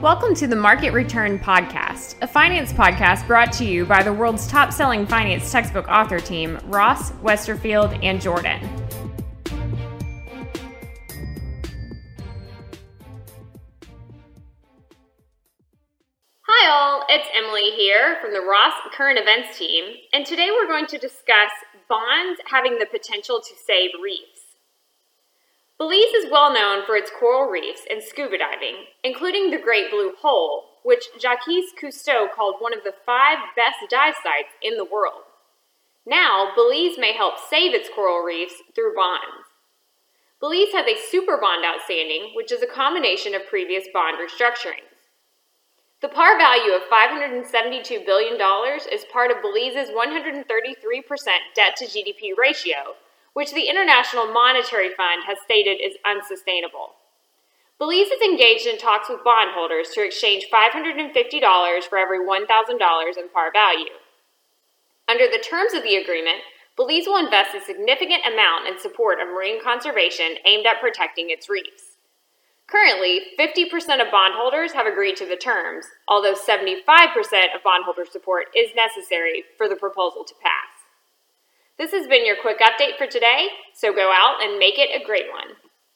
Welcome to the Market Return Podcast, a finance podcast brought to you by the world's top selling finance textbook author team, Ross, Westerfield, and Jordan. Hi, all, it's Emily here from the Ross Current Events team, and today we're going to discuss bonds having the potential to save reefs. Belize is well known for its coral reefs and scuba diving, including the Great Blue Hole, which Jacques Cousteau called one of the five best dive sites in the world. Now, Belize may help save its coral reefs through bonds. Belize has a super bond outstanding, which is a combination of previous bond restructurings. The par value of $572 billion is part of Belize's 133% debt to GDP ratio, which the International Monetary Fund has stated is unsustainable. Belize is engaged in talks with bondholders to exchange $550 for every $1,000 in par value. Under the terms of the agreement, Belize will invest a significant amount in support of marine conservation aimed at protecting its reefs. Currently, 50% of bondholders have agreed to the terms, although 75% of bondholder support is necessary for the proposal to pass. This has been your quick update for today, so go out and make it a great one.